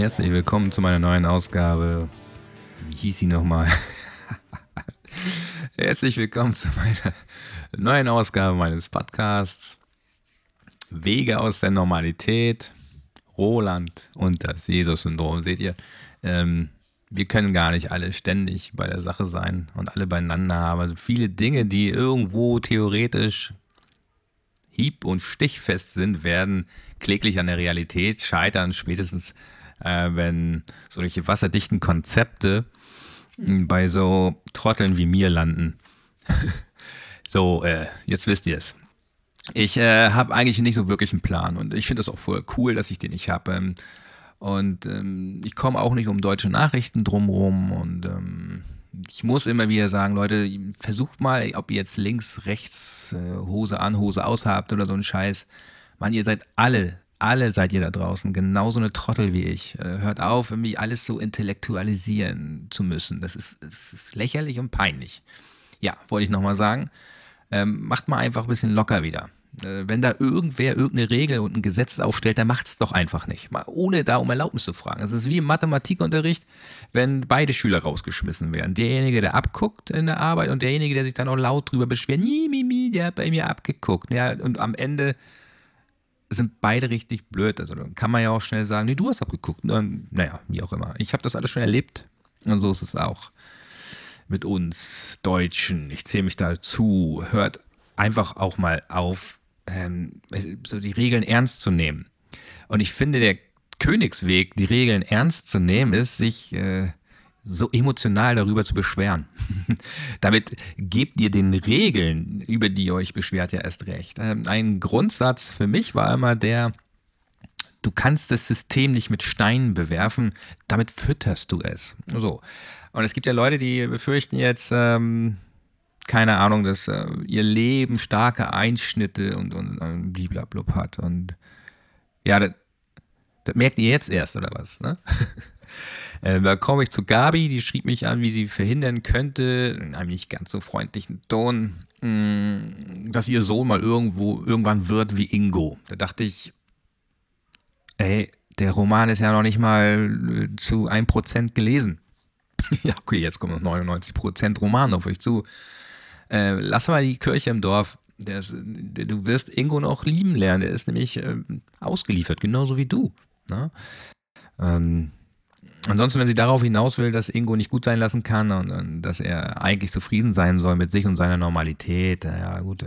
Herzlich willkommen zu meiner neuen Ausgabe. Wie hieß sie nochmal? Herzlich willkommen zu meiner neuen Ausgabe meines Podcasts. Wege aus der Normalität. Roland und das Jesus-Syndrom. Seht ihr, ähm, wir können gar nicht alle ständig bei der Sache sein und alle beieinander haben. Also viele Dinge, die irgendwo theoretisch hieb- und stichfest sind, werden kläglich an der Realität scheitern, spätestens äh, wenn solche wasserdichten Konzepte mh, bei so Trotteln wie mir landen. so, äh, jetzt wisst ihr es. Ich äh, habe eigentlich nicht so wirklich einen Plan und ich finde das auch voll cool, dass ich den nicht habe. Ähm, und ähm, ich komme auch nicht um deutsche Nachrichten drumrum und ähm, ich muss immer wieder sagen, Leute, versucht mal, ob ihr jetzt links, rechts, äh, Hose an, Hose aus habt oder so ein Scheiß. Mann, ihr seid alle, alle seid ihr da draußen, genauso eine Trottel wie ich. Äh, hört auf, irgendwie alles so intellektualisieren zu müssen. Das ist, das ist lächerlich und peinlich. Ja, wollte ich nochmal sagen. Ähm, macht mal einfach ein bisschen locker wieder. Äh, wenn da irgendwer irgendeine Regel und ein Gesetz aufstellt, dann macht es doch einfach nicht. Mal ohne da um Erlaubnis zu fragen. Es ist wie im Mathematikunterricht, wenn beide Schüler rausgeschmissen werden. Derjenige, der abguckt in der Arbeit und derjenige, der sich dann auch laut drüber beschwert, nie, mi, der hat bei mir abgeguckt. Ja, und am Ende sind beide richtig blöd. Also dann kann man ja auch schnell sagen, nee, du hast abgeguckt. Und, naja, wie auch immer. Ich habe das alles schon erlebt. Und so ist es auch mit uns Deutschen. Ich zähle mich dazu. Hört einfach auch mal auf, ähm, so die Regeln ernst zu nehmen. Und ich finde, der Königsweg, die Regeln ernst zu nehmen, ist, sich äh, so emotional darüber zu beschweren. Damit gebt ihr den Regeln, über die ihr euch beschwert, ja erst recht. Ähm, ein Grundsatz für mich war immer der, du kannst das System nicht mit Steinen bewerfen, damit fütterst du es. So. Und es gibt ja Leute, die befürchten jetzt, ähm, keine Ahnung, dass äh, ihr Leben starke Einschnitte und, und, und bliblablub hat. Und ja, das, merkt ihr jetzt erst, oder was? Ne? äh, da komme ich zu Gabi, die schrieb mich an, wie sie verhindern könnte, in einem nicht ganz so freundlichen Ton, mh, dass ihr Sohn mal irgendwo, irgendwann wird wie Ingo. Da dachte ich, ey, der Roman ist ja noch nicht mal äh, zu 1% gelesen. ja, okay, jetzt kommen noch 99% Roman auf euch zu. Äh, lass mal die Kirche im Dorf. Der, du wirst Ingo noch lieben lernen. Der ist nämlich äh, ausgeliefert, genauso wie du. Ne? Ähm, ansonsten, wenn sie darauf hinaus will, dass Ingo nicht gut sein lassen kann und, und dass er eigentlich zufrieden sein soll mit sich und seiner Normalität, ja gut,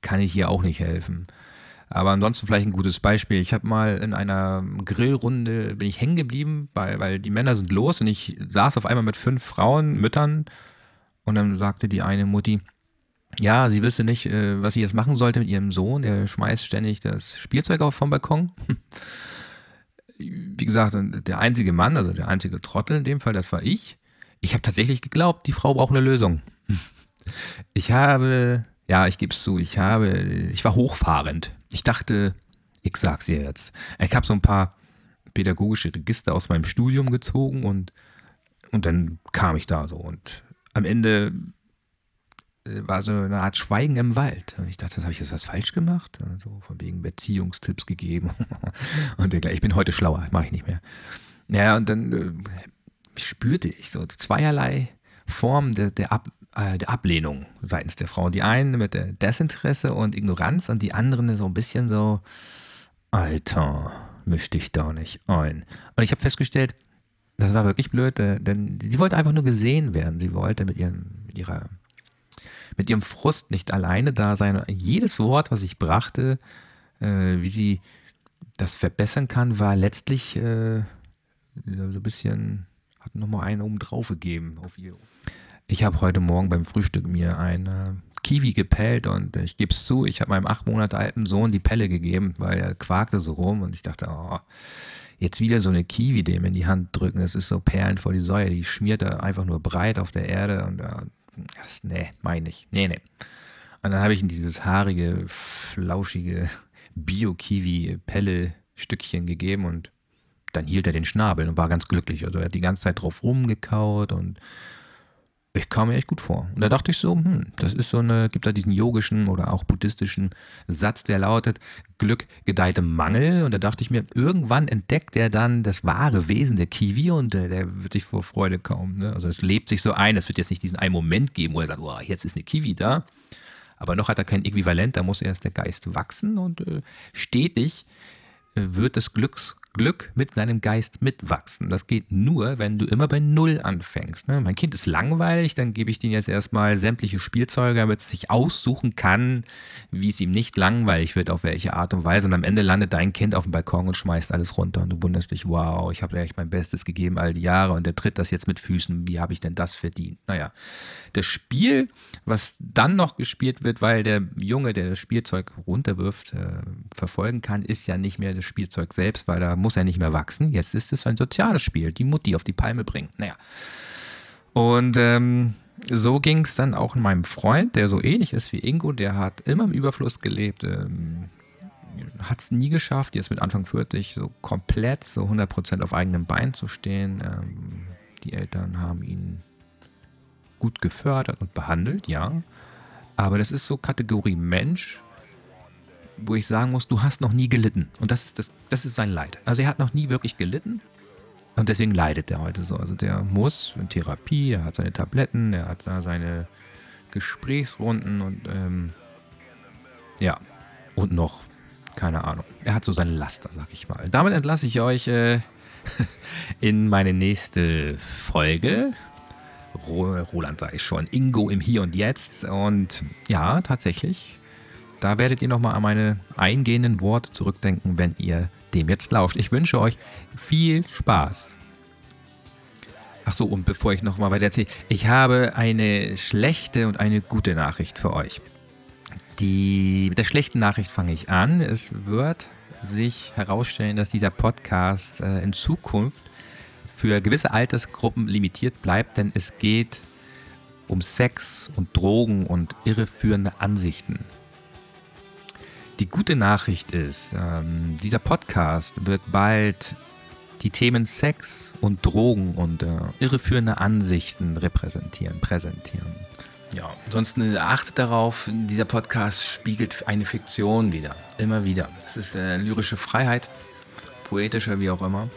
kann ich hier auch nicht helfen. Aber ansonsten vielleicht ein gutes Beispiel. Ich habe mal in einer Grillrunde, bin ich hängen geblieben, weil, weil die Männer sind los und ich saß auf einmal mit fünf Frauen, Müttern und dann sagte die eine Mutti, ja, sie wüsste nicht, äh, was sie jetzt machen sollte mit ihrem Sohn, der schmeißt ständig das Spielzeug auf vom Balkon. Wie gesagt, der einzige Mann, also der einzige Trottel in dem Fall, das war ich. Ich habe tatsächlich geglaubt, die Frau braucht eine Lösung. Ich habe, ja, ich gebe es zu, ich habe, ich war hochfahrend. Ich dachte, ich sag's ihr jetzt. Ich habe so ein paar pädagogische Register aus meinem Studium gezogen und, und dann kam ich da so und am Ende äh, war so eine Art Schweigen im Wald. Und ich dachte, habe ich jetzt was falsch gemacht? Also von wegen Beziehungstipps gegeben. und ich bin heute schlauer, mache ich nicht mehr. Ja, und dann äh, spürte ich so zweierlei Formen der, der, Ab, äh, der Ablehnung seitens der Frau. Die einen mit der Desinteresse und Ignoranz und die anderen so ein bisschen so, Alter, misch dich da nicht ein. Und ich habe festgestellt, das war wirklich blöd, äh, denn sie wollte einfach nur gesehen werden. Sie wollte mit, ihrem, mit, ihrer, mit ihrem Frust nicht alleine da sein. Jedes Wort, was ich brachte, äh, wie sie das verbessern kann, war letztlich äh, so ein bisschen, hat nochmal einen oben drauf gegeben auf ihr. Ich habe heute Morgen beim Frühstück mir eine Kiwi gepellt und ich gebe es zu, ich habe meinem acht Monate alten Sohn die Pelle gegeben, weil er quakte so rum und ich dachte, oh, jetzt wieder so eine Kiwi dem in die Hand drücken, das ist so Perlen vor die Säue, die schmiert da einfach nur breit auf der Erde und äh, das, nee, meine ich. Nee, nee. Und dann habe ich ihm dieses haarige, flauschige Bio-Kiwi-Pelle-Stückchen gegeben und dann hielt er den Schnabel und war ganz glücklich. Also er hat die ganze Zeit drauf rumgekaut und ich kam mir echt gut vor. Und da dachte ich so, hm, das ist so eine, gibt da diesen yogischen oder auch buddhistischen Satz, der lautet, Glück gedeiht im Mangel. Und da dachte ich mir, irgendwann entdeckt er dann das wahre Wesen der Kiwi und der, der wird sich vor Freude kaum. Ne? Also es lebt sich so ein, es wird jetzt nicht diesen einen Moment geben, wo er sagt, oh, jetzt ist eine Kiwi da. Aber noch hat er kein Äquivalent, da muss erst der Geist wachsen und äh, stetig äh, wird des Glücks Glück mit deinem Geist mitwachsen. Das geht nur, wenn du immer bei Null anfängst. Ne? Mein Kind ist langweilig, dann gebe ich dir jetzt erstmal sämtliche Spielzeuge, damit es sich aussuchen kann, wie es ihm nicht langweilig wird, auf welche Art und Weise. Und am Ende landet dein Kind auf dem Balkon und schmeißt alles runter. Und du wunderst dich, wow, ich habe echt mein Bestes gegeben all die Jahre und der tritt das jetzt mit Füßen. Wie habe ich denn das verdient? Naja, das Spiel, was dann noch gespielt wird, weil der Junge, der das Spielzeug runterwirft, äh, verfolgen kann, ist ja nicht mehr das Spielzeug selbst, weil da muss er nicht mehr wachsen. Jetzt ist es ein soziales Spiel, die Mutti auf die Palme bringen. Naja. Und ähm, so ging es dann auch meinem Freund, der so ähnlich ist wie Ingo, der hat immer im Überfluss gelebt, ähm, hat es nie geschafft, jetzt mit Anfang 40 so komplett, so 100% auf eigenem Bein zu stehen. Ähm, die Eltern haben ihn gut gefördert und behandelt, ja. Aber das ist so Kategorie Mensch, wo ich sagen muss, du hast noch nie gelitten. Und das ist, das, das ist sein Leid. Also er hat noch nie wirklich gelitten. Und deswegen leidet er heute so. Also der muss in Therapie, er hat seine Tabletten, er hat da seine Gesprächsrunden und ähm, ja, und noch, keine Ahnung. Er hat so seine Laster, sag ich mal. Damit entlasse ich euch äh, in meine nächste Folge. Roland sage ich schon, Ingo im Hier und Jetzt. Und ja, tatsächlich da werdet ihr nochmal an meine eingehenden Worte zurückdenken, wenn ihr dem jetzt lauscht. Ich wünsche euch viel Spaß. Ach so, und bevor ich nochmal weiter erzähle, ich habe eine schlechte und eine gute Nachricht für euch. Die, mit der schlechten Nachricht fange ich an. Es wird sich herausstellen, dass dieser Podcast äh, in Zukunft für gewisse Altersgruppen limitiert bleibt, denn es geht um Sex und Drogen und irreführende Ansichten. Die gute Nachricht ist, ähm, dieser Podcast wird bald die Themen Sex und Drogen und äh, irreführende Ansichten repräsentieren, präsentieren. Ja, ansonsten achtet darauf, dieser Podcast spiegelt eine Fiktion wieder, immer wieder. Es ist äh, lyrische Freiheit, poetischer wie auch immer.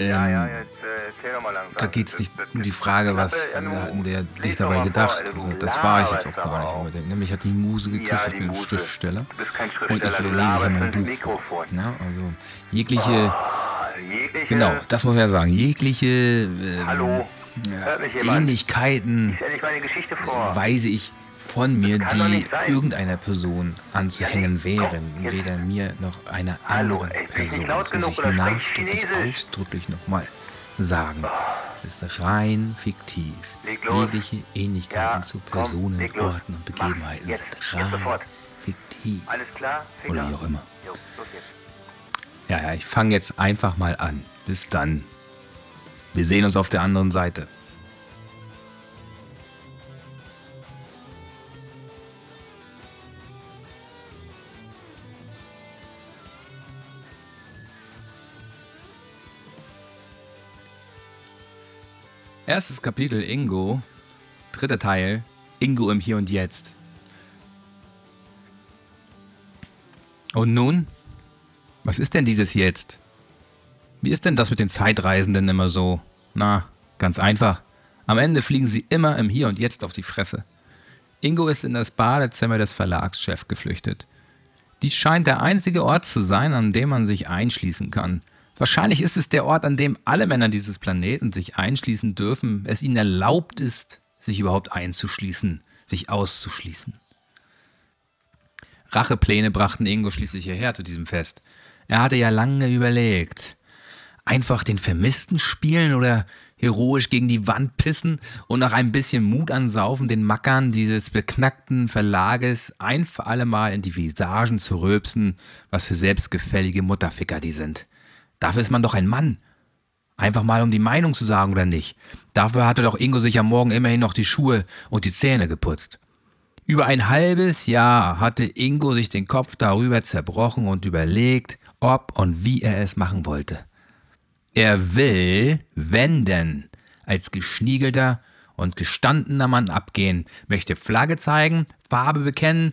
Ähm, ja, ja, jetzt äh. Da geht es nicht um die Frage, was äh, hatten der dich dabei gedacht. Also, das war ich jetzt auch gar nicht. Nämlich hat die Muse geküsst, ich bin Schriftsteller. Und ich lese hier mein Buch. Ja, also jegliche, oh, genau, das muss man ja sagen, jegliche ähm, Ähnlichkeiten weise ich von mir, die irgendeiner Person anzuhängen wären, weder mir noch einer anderen Person. Das muss ich nachdrücklich, ausdrücklich nochmal sagen. Es ist rein fiktiv. Jegliche Ähnlichkeiten zu Personen, Orten und Begebenheiten sind rein fiktiv. Oder wie auch immer. Ja, ja, ich fange jetzt einfach mal an. Bis dann. Wir sehen uns auf der anderen Seite. Erstes Kapitel Ingo, dritter Teil, Ingo im Hier und Jetzt. Und nun? Was ist denn dieses Jetzt? Wie ist denn das mit den Zeitreisenden immer so? Na, ganz einfach. Am Ende fliegen sie immer im Hier und Jetzt auf die Fresse. Ingo ist in das Badezimmer des Verlagschefs geflüchtet. Dies scheint der einzige Ort zu sein, an dem man sich einschließen kann. Wahrscheinlich ist es der Ort, an dem alle Männer dieses Planeten sich einschließen dürfen, es ihnen erlaubt ist, sich überhaupt einzuschließen, sich auszuschließen. Rachepläne brachten Ingo schließlich hierher zu diesem Fest. Er hatte ja lange überlegt. Einfach den Vermissten spielen oder heroisch gegen die Wand pissen und nach ein bisschen Mut ansaufen, den Mackern dieses beknackten Verlages ein für alle Mal in die Visagen zu rülpsen, was für selbstgefällige Mutterficker die sind. Dafür ist man doch ein Mann. Einfach mal um die Meinung zu sagen oder nicht. Dafür hatte doch Ingo sich am Morgen immerhin noch die Schuhe und die Zähne geputzt. Über ein halbes Jahr hatte Ingo sich den Kopf darüber zerbrochen und überlegt, ob und wie er es machen wollte. Er will, wenn denn, als geschniegelter und gestandener Mann abgehen, möchte Flagge zeigen, Farbe bekennen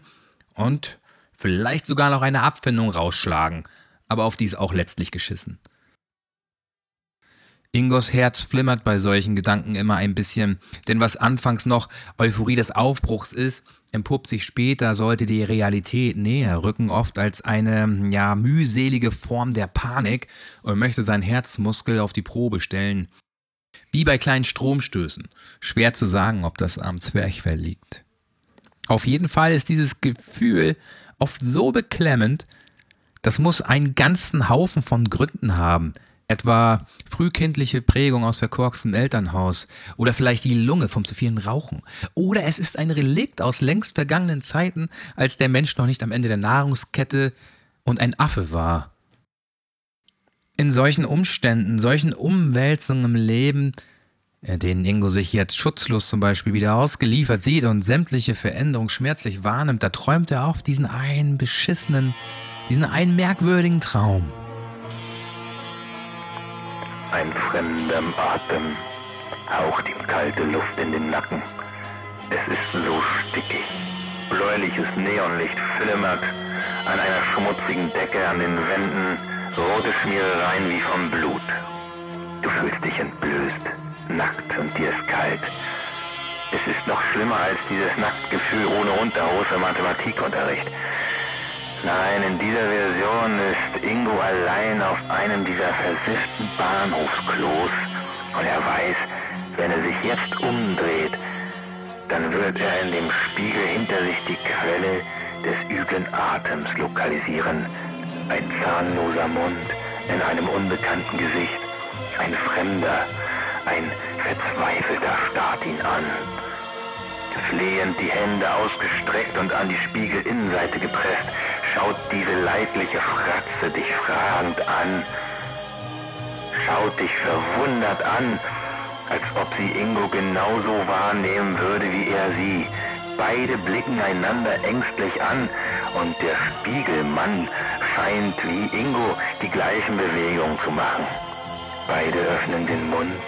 und vielleicht sogar noch eine Abfindung rausschlagen, aber auf die ist auch letztlich geschissen. Ingos Herz flimmert bei solchen Gedanken immer ein bisschen, denn was anfangs noch Euphorie des Aufbruchs ist, empuppt sich später, sollte die Realität näher rücken, oft als eine, ja, mühselige Form der Panik und möchte sein Herzmuskel auf die Probe stellen. Wie bei kleinen Stromstößen. Schwer zu sagen, ob das am Zwerchfell liegt. Auf jeden Fall ist dieses Gefühl oft so beklemmend, das muss einen ganzen Haufen von Gründen haben, Etwa frühkindliche Prägung aus verkorkstem Elternhaus oder vielleicht die Lunge vom zu vielen Rauchen. Oder es ist ein Relikt aus längst vergangenen Zeiten, als der Mensch noch nicht am Ende der Nahrungskette und ein Affe war. In solchen Umständen, solchen Umwälzungen im Leben, denen Ingo sich jetzt schutzlos zum Beispiel wieder ausgeliefert sieht und sämtliche Veränderungen schmerzlich wahrnimmt, da träumt er auf diesen einen beschissenen, diesen einen merkwürdigen Traum. Ein fremder Atem haucht ihm kalte Luft in den Nacken. Es ist so stickig. Bläuliches Neonlicht flimmert an einer schmutzigen Decke an den Wänden, rote Schmierereien wie vom Blut. Du fühlst dich entblößt, nackt und dir ist kalt. Es ist noch schlimmer als dieses Nacktgefühl ohne Unterhose im Mathematikunterricht. Nein, in dieser Version ist Ingo allein auf einem dieser versifften Bahnhofsklos und er weiß, wenn er sich jetzt umdreht, dann wird er in dem Spiegel hinter sich die Quelle des üblen Atems lokalisieren. Ein zahnloser Mund in einem unbekannten Gesicht, ein Fremder, ein Verzweifelter starrt ihn an. Flehend die Hände ausgestreckt und an die Spiegelinnenseite gepresst, schaut diese leidliche Fratze dich fragend an, schaut dich verwundert an, als ob sie Ingo genauso wahrnehmen würde wie er sie. Beide blicken einander ängstlich an und der Spiegelmann scheint wie Ingo die gleichen Bewegungen zu machen. Beide öffnen den Mund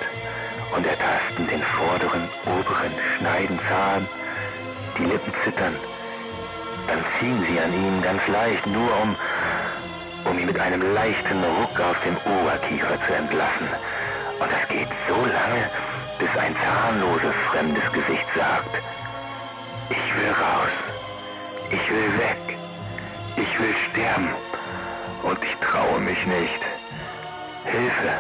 und ertasten den vorderen, oberen Schneidenzahn. Die Lippen zittern dann ziehen sie an ihm ganz leicht, nur um, um ihn mit einem leichten Ruck aus dem Oberkiefer zu entlassen. Und das geht so lange, bis ein zahnloses, fremdes Gesicht sagt, ich will raus, ich will weg, ich will sterben und ich traue mich nicht. Hilfe,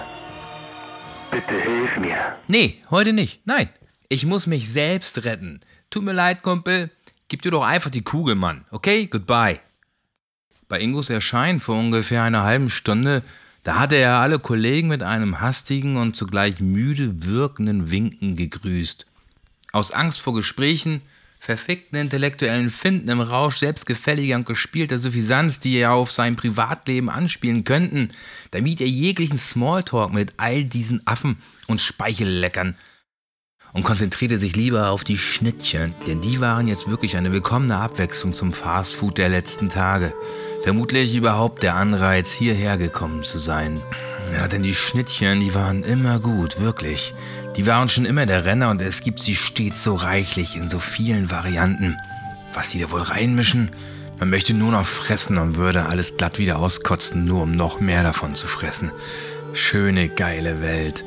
bitte hilf mir. Nee, heute nicht, nein. Ich muss mich selbst retten. Tut mir leid, Kumpel, Gib dir doch einfach die Kugel, Mann. Okay, goodbye. Bei Ingos Erscheinen vor ungefähr einer halben Stunde, da hatte er alle Kollegen mit einem hastigen und zugleich müde wirkenden Winken gegrüßt. Aus Angst vor Gesprächen, verfickten intellektuellen Finden im Rausch selbstgefälliger und gespielter Suffisanz, die er auf sein Privatleben anspielen könnten, damit er jeglichen Smalltalk mit all diesen Affen und Speichelleckern und konzentrierte sich lieber auf die Schnittchen, denn die waren jetzt wirklich eine willkommene Abwechslung zum Fastfood der letzten Tage. Vermutlich überhaupt der Anreiz, hierher gekommen zu sein. Ja, denn die Schnittchen, die waren immer gut, wirklich. Die waren schon immer der Renner und es gibt sie stets so reichlich in so vielen Varianten. Was sie da wohl reinmischen? Man möchte nur noch fressen und würde alles glatt wieder auskotzen, nur um noch mehr davon zu fressen. Schöne, geile Welt.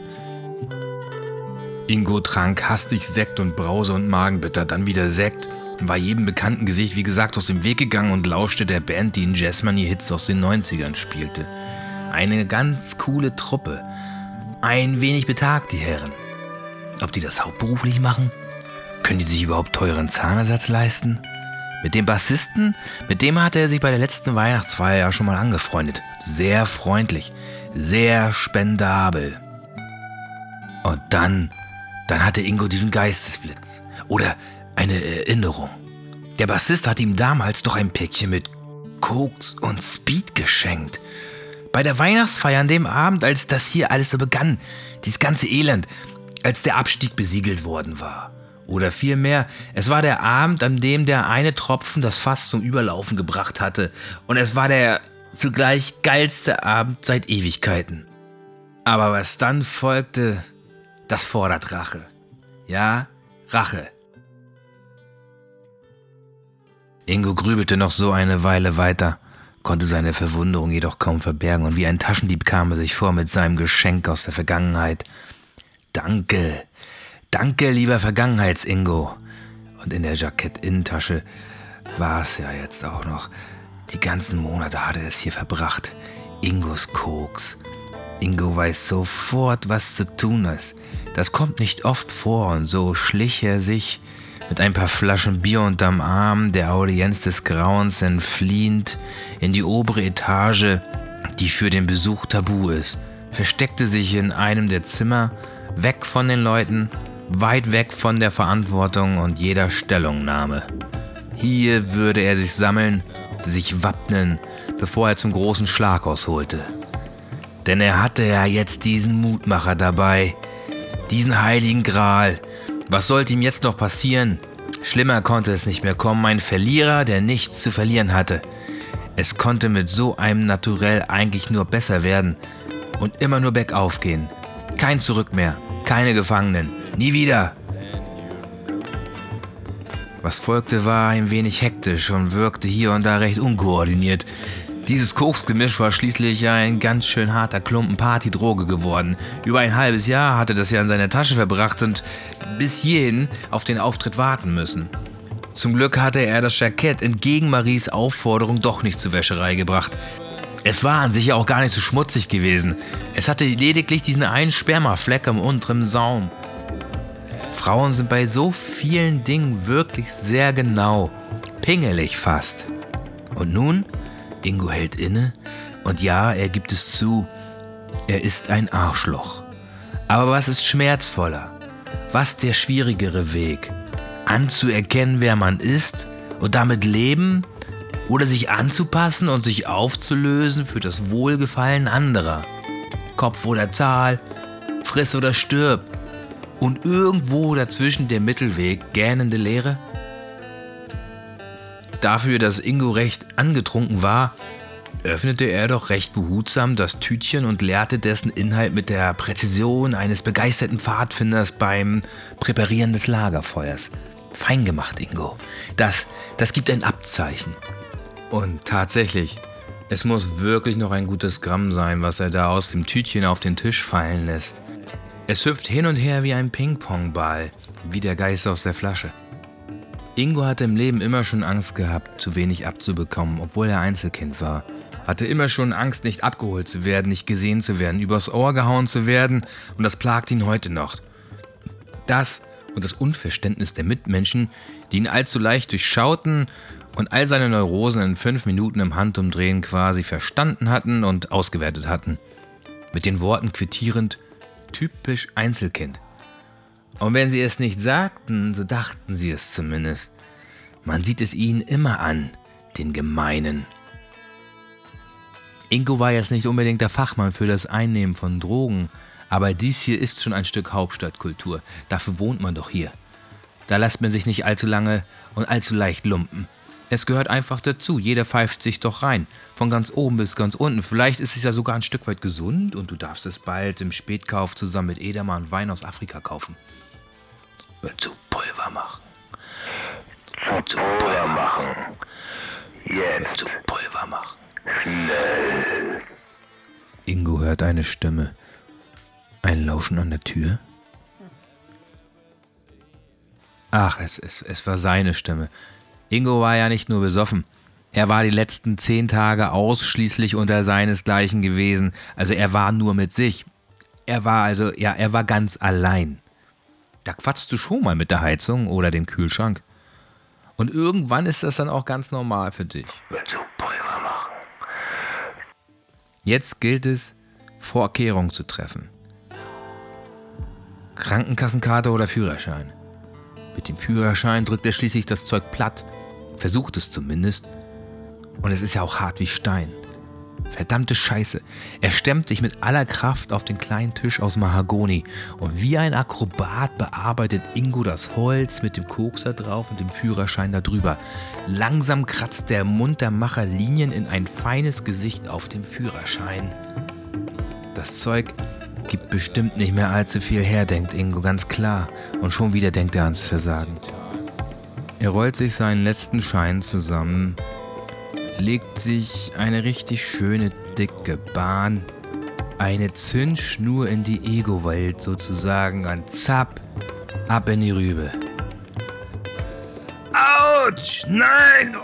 Ingo trank hastig Sekt und Brause und Magenbitter, dann wieder Sekt und war jedem bekannten Gesicht wie gesagt aus dem Weg gegangen und lauschte der Band, die in Jazzmoney-Hits aus den 90ern spielte. Eine ganz coole Truppe. Ein wenig betagt, die Herren. Ob die das hauptberuflich machen? Können die sich überhaupt teuren Zahnersatz leisten? Mit dem Bassisten, mit dem hatte er sich bei der letzten Weihnachtsfeier ja schon mal angefreundet. Sehr freundlich, sehr spendabel. Und dann dann hatte Ingo diesen Geistesblitz. Oder eine Erinnerung. Der Bassist hat ihm damals doch ein Päckchen mit Koks und Speed geschenkt. Bei der Weihnachtsfeier an dem Abend, als das hier alles so begann, dieses ganze Elend, als der Abstieg besiegelt worden war. Oder vielmehr, es war der Abend, an dem der eine Tropfen das Fass zum Überlaufen gebracht hatte. Und es war der zugleich geilste Abend seit Ewigkeiten. Aber was dann folgte, das fordert Rache. Ja, Rache. Ingo grübelte noch so eine Weile weiter, konnte seine Verwunderung jedoch kaum verbergen, und wie ein Taschendieb kam er sich vor mit seinem Geschenk aus der Vergangenheit. Danke, danke, lieber Vergangenheits-Ingo. Und in der Jackett-Innentasche war es ja jetzt auch noch. Die ganzen Monate hatte er es hier verbracht. Ingos Koks. Ingo weiß sofort, was zu tun ist. Das kommt nicht oft vor und so schlich er sich mit ein paar Flaschen Bier unterm Arm, der Audienz des Grauens entfliehend, in die obere Etage, die für den Besuch tabu ist, versteckte sich in einem der Zimmer, weg von den Leuten, weit weg von der Verantwortung und jeder Stellungnahme. Hier würde er sich sammeln, sich wappnen, bevor er zum großen Schlag ausholte. Denn er hatte ja jetzt diesen Mutmacher dabei, diesen heiligen Gral. Was sollte ihm jetzt noch passieren? Schlimmer konnte es nicht mehr kommen, ein Verlierer, der nichts zu verlieren hatte. Es konnte mit so einem Naturell eigentlich nur besser werden und immer nur bergauf gehen. Kein Zurück mehr, keine Gefangenen, nie wieder. Was folgte, war ein wenig hektisch und wirkte hier und da recht unkoordiniert. Dieses Koksgemisch war schließlich ein ganz schön harter Klumpen Partydroge geworden. Über ein halbes Jahr hatte das ja in seiner Tasche verbracht und bis hierhin auf den Auftritt warten müssen. Zum Glück hatte er das Jackett entgegen Maries Aufforderung doch nicht zur Wäscherei gebracht. Es war an sich auch gar nicht so schmutzig gewesen. Es hatte lediglich diesen einen Spermafleck am unteren Saum. Frauen sind bei so vielen Dingen wirklich sehr genau, pingelig fast. Und nun Ingo hält inne und ja, er gibt es zu, er ist ein Arschloch. Aber was ist schmerzvoller? Was der schwierigere Weg? Anzuerkennen, wer man ist und damit leben oder sich anzupassen und sich aufzulösen für das Wohlgefallen anderer? Kopf oder Zahl, friss oder stirb und irgendwo dazwischen der Mittelweg, gähnende Leere? Dafür, dass Ingo recht angetrunken war, öffnete er doch recht behutsam das Tütchen und leerte dessen Inhalt mit der Präzision eines begeisterten Pfadfinders beim Präparieren des Lagerfeuers. Fein gemacht, Ingo. Das, das gibt ein Abzeichen. Und tatsächlich, es muss wirklich noch ein gutes Gramm sein, was er da aus dem Tütchen auf den Tisch fallen lässt. Es hüpft hin und her wie ein Ping-Pong-Ball, wie der Geist aus der Flasche. Ingo hatte im Leben immer schon Angst gehabt, zu wenig abzubekommen, obwohl er Einzelkind war. Hatte immer schon Angst, nicht abgeholt zu werden, nicht gesehen zu werden, übers Ohr gehauen zu werden und das plagt ihn heute noch. Das und das Unverständnis der Mitmenschen, die ihn allzu leicht durchschauten und all seine Neurosen in fünf Minuten im Handumdrehen quasi verstanden hatten und ausgewertet hatten. Mit den Worten quittierend, typisch Einzelkind. Und wenn sie es nicht sagten, so dachten sie es zumindest. Man sieht es ihnen immer an, den Gemeinen. Ingo war jetzt nicht unbedingt der Fachmann für das Einnehmen von Drogen, aber dies hier ist schon ein Stück Hauptstadtkultur. Dafür wohnt man doch hier. Da lässt man sich nicht allzu lange und allzu leicht lumpen. Es gehört einfach dazu. Jeder pfeift sich doch rein. Von ganz oben bis ganz unten. Vielleicht ist es ja sogar ein Stück weit gesund und du darfst es bald im Spätkauf zusammen mit Edamer Wein aus Afrika kaufen und zu Pulver machen. Und zu Pulver machen. Jetzt. Und zu Pulver machen. Schnell. Ingo hört eine Stimme. Ein Lauschen an der Tür. Ach, es, es, es war seine Stimme. Ingo war ja nicht nur besoffen. Er war die letzten zehn Tage ausschließlich unter seinesgleichen gewesen. Also er war nur mit sich. Er war also, ja, er war ganz allein. Da quatschst du schon mal mit der Heizung oder dem Kühlschrank. Und irgendwann ist das dann auch ganz normal für dich. Jetzt gilt es, Vorkehrungen zu treffen. Krankenkassenkarte oder Führerschein. Mit dem Führerschein drückt er schließlich das Zeug platt. Versucht es zumindest. Und es ist ja auch hart wie Stein. Verdammte Scheiße. Er stemmt sich mit aller Kraft auf den kleinen Tisch aus Mahagoni und wie ein Akrobat bearbeitet Ingo das Holz mit dem Kokser drauf und dem Führerschein darüber. Langsam kratzt der Muntermacher Linien in ein feines Gesicht auf dem Führerschein. Das Zeug gibt bestimmt nicht mehr allzu viel her, denkt Ingo ganz klar. Und schon wieder denkt er ans Versagen. Er rollt sich seinen letzten Schein zusammen legt sich eine richtig schöne dicke Bahn, eine Zündschnur in die Ego-Welt sozusagen und zapp, ab in die Rübe. Autsch! Nein!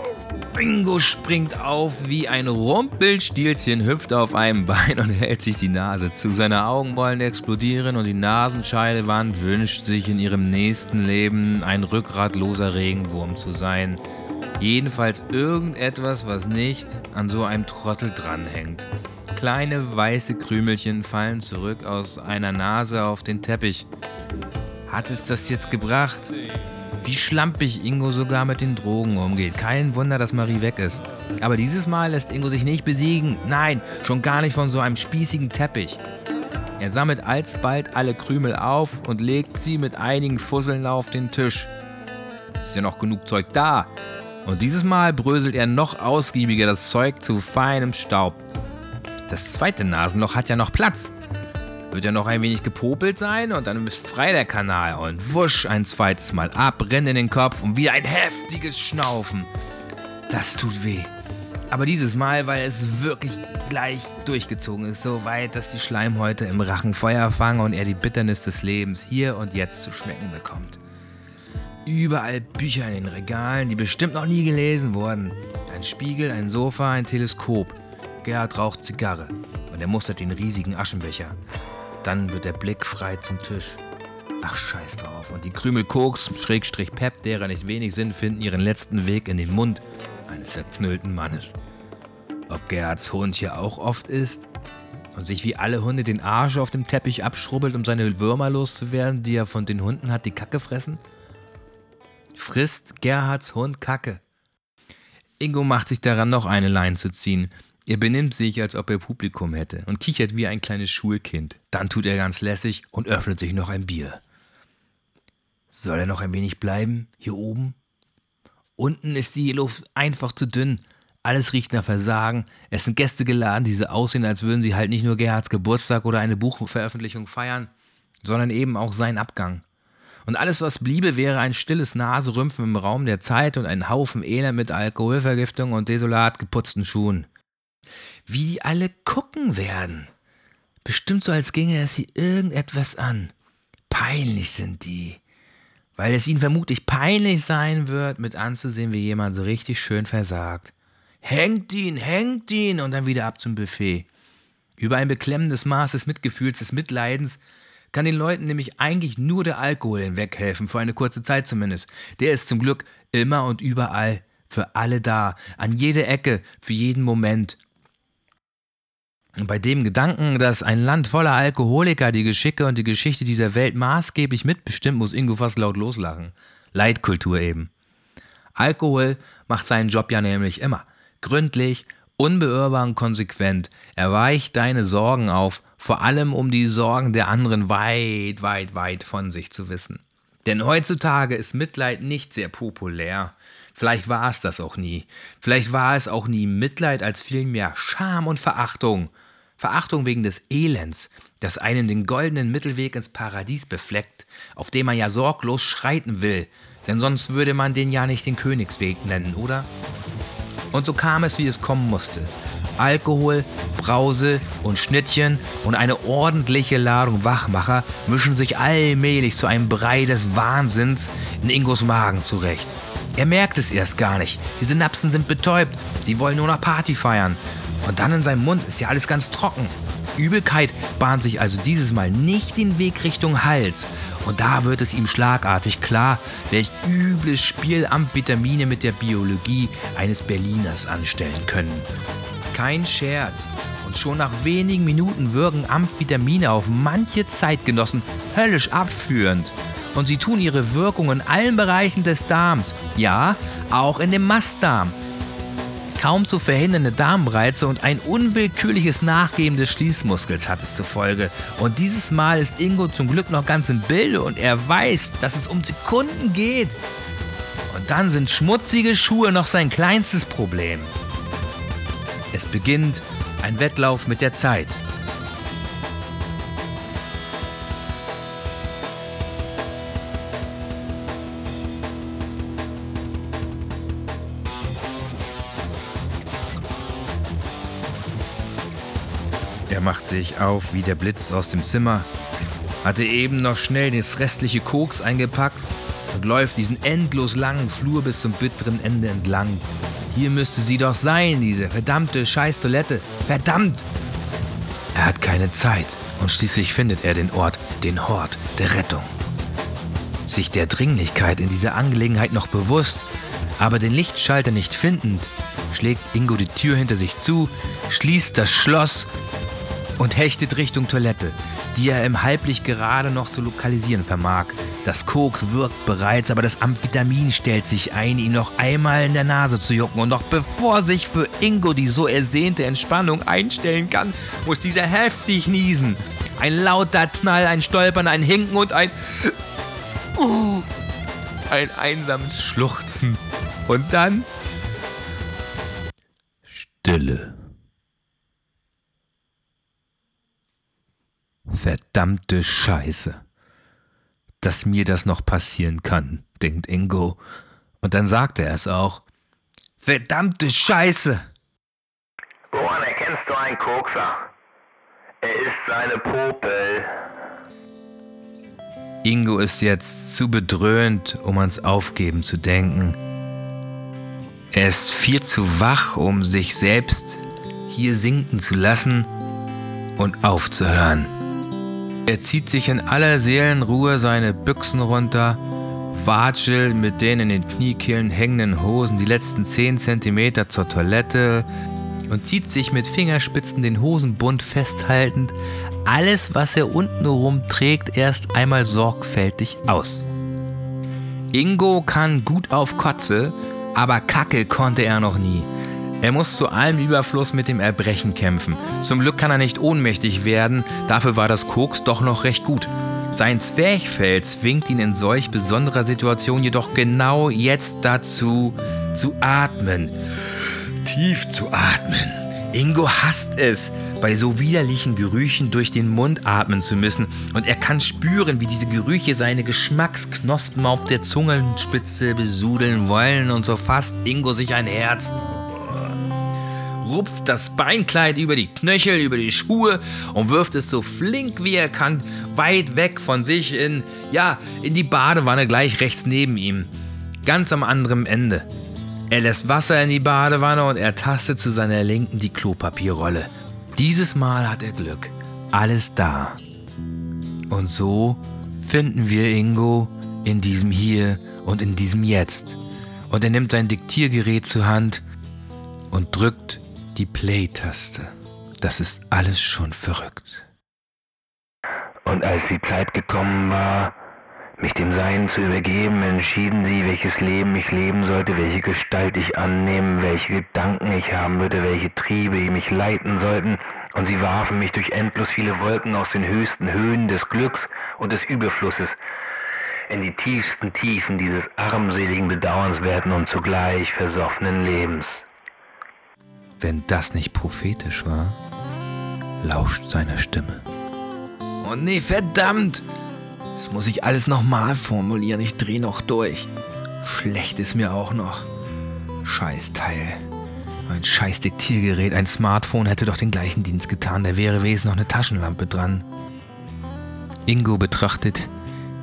Bingo springt auf wie ein Rumpelstilzchen, hüpft auf einem Bein und hält sich die Nase zu. Seine Augen wollen explodieren und die Nasenscheidewand wünscht sich in ihrem nächsten Leben ein rückgratloser Regenwurm zu sein. Jedenfalls irgendetwas, was nicht an so einem Trottel dranhängt. Kleine weiße Krümelchen fallen zurück aus einer Nase auf den Teppich. Hat es das jetzt gebracht? Wie schlampig Ingo sogar mit den Drogen umgeht. Kein Wunder, dass Marie weg ist. Aber dieses Mal lässt Ingo sich nicht besiegen. Nein, schon gar nicht von so einem spießigen Teppich. Er sammelt alsbald alle Krümel auf und legt sie mit einigen Fusseln auf den Tisch. Ist ja noch genug Zeug da. Und dieses Mal bröselt er noch ausgiebiger das Zeug zu feinem Staub. Das zweite Nasenloch hat ja noch Platz. Wird ja noch ein wenig gepopelt sein und dann ist frei der Kanal und wusch ein zweites Mal ab, rennt in den Kopf und wieder ein heftiges Schnaufen. Das tut weh. Aber dieses Mal, weil es wirklich gleich durchgezogen ist, so weit, dass die Schleimhäute im Rachen Feuer fangen und er die Bitternis des Lebens hier und jetzt zu schmecken bekommt. Überall Bücher in den Regalen, die bestimmt noch nie gelesen wurden. Ein Spiegel, ein Sofa, ein Teleskop. Gerhard raucht Zigarre und er mustert den riesigen Aschenbecher. Dann wird der Blick frei zum Tisch. Ach, scheiß drauf. Und die Krümel Koks, Schrägstrich Pep, derer nicht wenig Sinn, finden ihren letzten Weg in den Mund eines zerknüllten Mannes. Ob Gerhards Hund hier auch oft isst und sich wie alle Hunde den Arsch auf dem Teppich abschrubbelt, um seine Würmer loszuwerden, die er von den Hunden hat, die Kacke fressen? frisst Gerhards Hund Kacke. Ingo macht sich daran, noch eine Leine zu ziehen. Er benimmt sich, als ob er Publikum hätte und kichert wie ein kleines Schulkind. Dann tut er ganz lässig und öffnet sich noch ein Bier. Soll er noch ein wenig bleiben, hier oben? Unten ist die Luft einfach zu dünn. Alles riecht nach Versagen. Es sind Gäste geladen, die so aussehen, als würden sie halt nicht nur Gerhards Geburtstag oder eine Buchveröffentlichung feiern, sondern eben auch seinen Abgang. Und alles, was bliebe, wäre ein stilles Naserümpfen im Raum der Zeit und ein Haufen Elend mit Alkoholvergiftung und desolat geputzten Schuhen. Wie die alle gucken werden. Bestimmt so, als ginge es sie irgendetwas an. Peinlich sind die. Weil es ihnen vermutlich peinlich sein wird, mit anzusehen, wie jemand so richtig schön versagt. Hängt ihn, hängt ihn und dann wieder ab zum Buffet. Über ein beklemmendes Maß des Mitgefühls, des Mitleidens kann den Leuten nämlich eigentlich nur der Alkohol hinweghelfen, für eine kurze Zeit zumindest. Der ist zum Glück immer und überall für alle da, an jeder Ecke, für jeden Moment. Bei dem Gedanken, dass ein Land voller Alkoholiker die Geschicke und die Geschichte dieser Welt maßgeblich mitbestimmt, muss Ingo fast laut loslachen. Leitkultur eben. Alkohol macht seinen Job ja nämlich immer. Gründlich, unbeirrbar und konsequent. Er weicht deine Sorgen auf vor allem um die Sorgen der anderen weit, weit, weit von sich zu wissen. Denn heutzutage ist Mitleid nicht sehr populär. Vielleicht war es das auch nie. Vielleicht war es auch nie Mitleid als vielmehr Scham und Verachtung. Verachtung wegen des Elends, das einen den goldenen Mittelweg ins Paradies befleckt, auf dem man ja sorglos schreiten will, denn sonst würde man den ja nicht den Königsweg nennen, oder? Und so kam es, wie es kommen musste. Alkohol, Brause und Schnittchen und eine ordentliche Ladung Wachmacher mischen sich allmählich zu einem Brei des Wahnsinns in Ingos Magen zurecht. Er merkt es erst gar nicht. Die Synapsen sind betäubt. Die wollen nur noch Party feiern. Und dann in seinem Mund ist ja alles ganz trocken. Übelkeit bahnt sich also dieses Mal nicht den Weg Richtung Hals. Und da wird es ihm schlagartig klar, welch übles Spiel Amphetamine mit der Biologie eines Berliners anstellen können kein Scherz. Und schon nach wenigen Minuten wirken Amphetamine auf manche Zeitgenossen höllisch abführend. Und sie tun ihre Wirkung in allen Bereichen des Darms. Ja, auch in dem Mastdarm. kaum zu verhindernde Darmreize und ein unwillkürliches Nachgeben des Schließmuskels hat es zur Folge. Und dieses Mal ist Ingo zum Glück noch ganz im Bilde und er weiß, dass es um Sekunden geht. Und dann sind schmutzige Schuhe noch sein kleinstes Problem. Es beginnt ein Wettlauf mit der Zeit. Er macht sich auf wie der Blitz aus dem Zimmer, hatte eben noch schnell das restliche Koks eingepackt und läuft diesen endlos langen Flur bis zum bitteren Ende entlang. Hier müsste sie doch sein, diese verdammte Scheiß-Toilette. Verdammt! Er hat keine Zeit und schließlich findet er den Ort, den Hort der Rettung. Sich der Dringlichkeit in dieser Angelegenheit noch bewusst, aber den Lichtschalter nicht findend, schlägt Ingo die Tür hinter sich zu, schließt das Schloss und hechtet Richtung Toilette, die er im Halblicht gerade noch zu lokalisieren vermag. Das Koks wirkt bereits, aber das Amphetamin stellt sich ein, ihn noch einmal in der Nase zu jucken. Und noch bevor sich für Ingo die so ersehnte Entspannung einstellen kann, muss dieser heftig niesen. Ein lauter Knall, ein Stolpern, ein Hinken und ein... Uh, ein einsames Schluchzen. Und dann... Stille. Verdammte Scheiße. Dass mir das noch passieren kann, denkt Ingo. Und dann sagt er es auch. Verdammte Scheiße. Woran erkennst du einen Kokser? Er ist seine Popel. Ingo ist jetzt zu bedröhnt, um ans Aufgeben zu denken. Er ist viel zu wach, um sich selbst hier sinken zu lassen und aufzuhören. Er zieht sich in aller Seelenruhe seine Büchsen runter, watschelt mit den in den Kniekehlen hängenden Hosen die letzten 10 cm zur Toilette und zieht sich mit Fingerspitzen den Hosenbund festhaltend alles, was er untenrum trägt, erst einmal sorgfältig aus. Ingo kann gut auf Kotze, aber Kacke konnte er noch nie. Er muss zu allem Überfluss mit dem Erbrechen kämpfen. Zum Glück kann er nicht ohnmächtig werden, dafür war das Koks doch noch recht gut. Sein Zwerchfell zwingt ihn in solch besonderer Situation jedoch genau jetzt dazu, zu atmen. Tief zu atmen. Ingo hasst es, bei so widerlichen Gerüchen durch den Mund atmen zu müssen. Und er kann spüren, wie diese Gerüche seine Geschmacksknospen auf der Zungenspitze besudeln wollen. Und so fasst Ingo sich ein Herz rupft das Beinkleid über die Knöchel, über die Schuhe und wirft es so flink wie er kann weit weg von sich in, ja, in die Badewanne gleich rechts neben ihm. Ganz am anderen Ende. Er lässt Wasser in die Badewanne und er tastet zu seiner Linken die Klopapierrolle. Dieses Mal hat er Glück. Alles da. Und so finden wir Ingo in diesem Hier und in diesem Jetzt. Und er nimmt sein Diktiergerät zur Hand und drückt die Play-Taste. Das ist alles schon verrückt. Und als die Zeit gekommen war, mich dem Sein zu übergeben, entschieden sie, welches Leben ich leben sollte, welche Gestalt ich annehmen, welche Gedanken ich haben würde, welche Triebe mich leiten sollten, und sie warfen mich durch endlos viele Wolken aus den höchsten Höhen des Glücks und des Überflusses in die tiefsten Tiefen dieses armseligen, bedauernswerten und zugleich versoffenen Lebens. Wenn das nicht prophetisch war, lauscht seiner Stimme. Oh nee, verdammt! Das muss ich alles nochmal formulieren. Ich dreh noch durch. Schlecht ist mir auch noch. Scheißteil. Ein scheiß Diktiergerät, ein Smartphone hätte doch den gleichen Dienst getan. Da wäre wesentlich noch eine Taschenlampe dran. Ingo betrachtet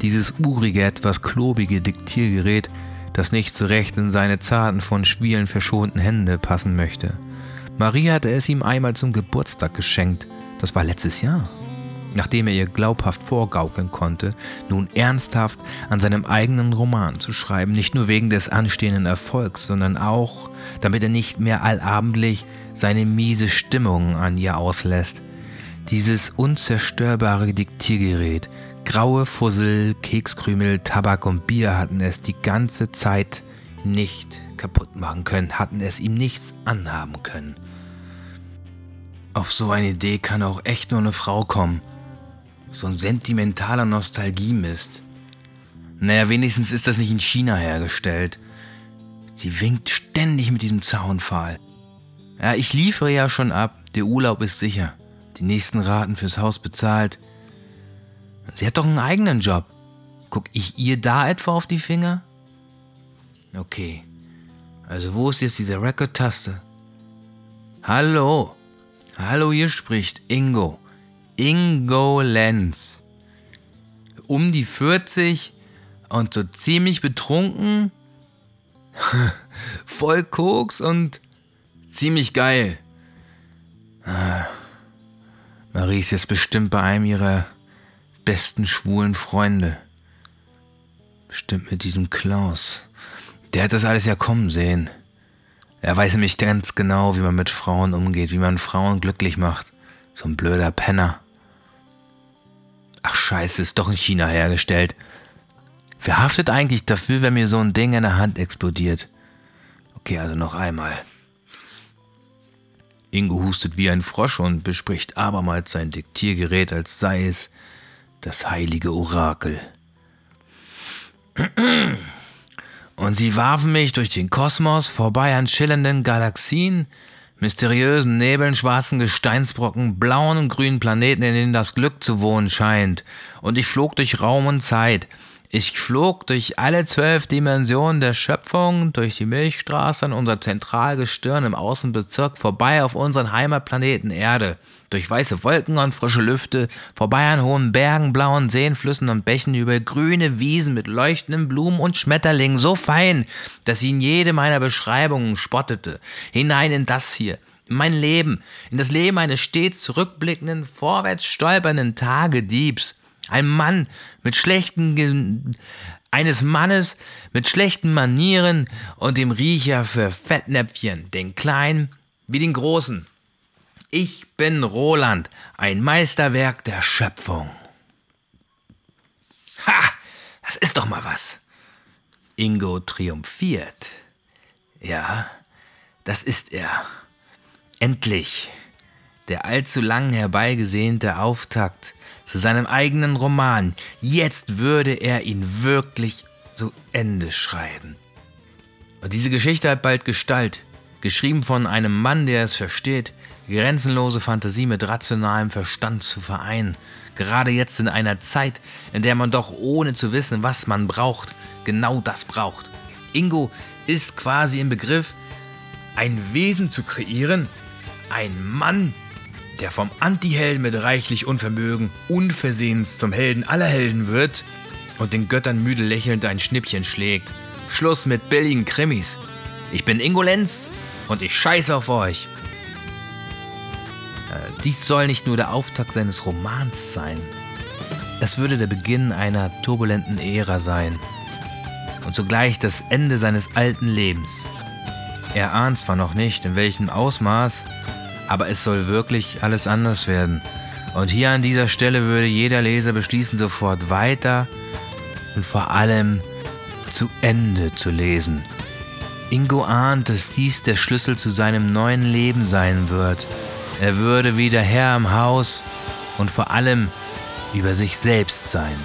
dieses urige, etwas klobige Diktiergerät, das nicht so recht in seine zarten, von Schwielen verschonten Hände passen möchte. Marie hatte es ihm einmal zum Geburtstag geschenkt. Das war letztes Jahr. Nachdem er ihr glaubhaft vorgaukeln konnte, nun ernsthaft an seinem eigenen Roman zu schreiben, nicht nur wegen des anstehenden Erfolgs, sondern auch, damit er nicht mehr allabendlich seine miese Stimmung an ihr auslässt. Dieses unzerstörbare Diktiergerät, graue Fussel, Kekskrümel, Tabak und Bier hatten es die ganze Zeit nicht kaputt machen können, hatten es ihm nichts anhaben können. Auf so eine Idee kann auch echt nur eine Frau kommen. So ein sentimentaler Nostalgiemist. Naja, wenigstens ist das nicht in China hergestellt. Sie winkt ständig mit diesem Zaunpfahl. Ja, ich liefere ja schon ab. Der Urlaub ist sicher. Die nächsten Raten fürs Haus bezahlt. Sie hat doch einen eigenen Job. Guck ich ihr da etwa auf die Finger? Okay. Also wo ist jetzt diese Record-Taste? Hallo. Hallo, hier spricht Ingo. Ingo Lenz. Um die 40 und so ziemlich betrunken. Voll Koks und ziemlich geil. Marie ist jetzt bestimmt bei einem ihrer besten schwulen Freunde. Bestimmt mit diesem Klaus. Der hat das alles ja kommen sehen. Er weiß nämlich ganz genau, wie man mit Frauen umgeht, wie man Frauen glücklich macht. So ein blöder Penner. Ach scheiße, ist doch in China hergestellt. Wer haftet eigentlich dafür, wenn mir so ein Ding in der Hand explodiert? Okay, also noch einmal. Ingo hustet wie ein Frosch und bespricht abermals sein Diktiergerät, als sei es das heilige Orakel. Und sie warfen mich durch den Kosmos vorbei an schillernden Galaxien, mysteriösen Nebeln, schwarzen Gesteinsbrocken, blauen und grünen Planeten, in denen das Glück zu wohnen scheint. Und ich flog durch Raum und Zeit, ich flog durch alle zwölf Dimensionen der Schöpfung, durch die Milchstraße an unser Zentralgestirn im Außenbezirk vorbei auf unseren Heimatplaneten Erde, durch weiße Wolken und frische Lüfte, vorbei an hohen Bergen, blauen Seen, Flüssen und Bächen, über grüne Wiesen mit leuchtenden Blumen und Schmetterlingen, so fein, dass in jede meiner Beschreibungen spottete, hinein in das hier, in mein Leben, in das Leben eines stets zurückblickenden, vorwärts stolpernden Tagediebs, ein Mann mit schlechten, eines Mannes mit schlechten Manieren und dem Riecher für Fettnäpfchen, den kleinen wie den großen. Ich bin Roland, ein Meisterwerk der Schöpfung. Ha, das ist doch mal was. Ingo triumphiert. Ja, das ist er. Endlich. Der allzu lang herbeigesehnte Auftakt zu seinem eigenen Roman. Jetzt würde er ihn wirklich zu Ende schreiben. Und diese Geschichte hat bald Gestalt, geschrieben von einem Mann, der es versteht, grenzenlose Fantasie mit rationalem Verstand zu vereinen. Gerade jetzt in einer Zeit, in der man doch ohne zu wissen, was man braucht, genau das braucht. Ingo ist quasi im Begriff, ein Wesen zu kreieren, ein Mann, der vom Antihelden mit reichlich Unvermögen unversehens zum Helden aller Helden wird und den Göttern müde lächelnd ein Schnippchen schlägt. Schluss mit billigen Krimis. Ich bin Ingo Lenz und ich scheiße auf euch. Äh, dies soll nicht nur der Auftakt seines Romans sein. Es würde der Beginn einer turbulenten Ära sein und zugleich das Ende seines alten Lebens. Er ahnt zwar noch nicht, in welchem Ausmaß aber es soll wirklich alles anders werden. Und hier an dieser Stelle würde jeder Leser beschließen, sofort weiter und vor allem zu Ende zu lesen. Ingo ahnt, dass dies der Schlüssel zu seinem neuen Leben sein wird. Er würde wieder Herr im Haus und vor allem über sich selbst sein.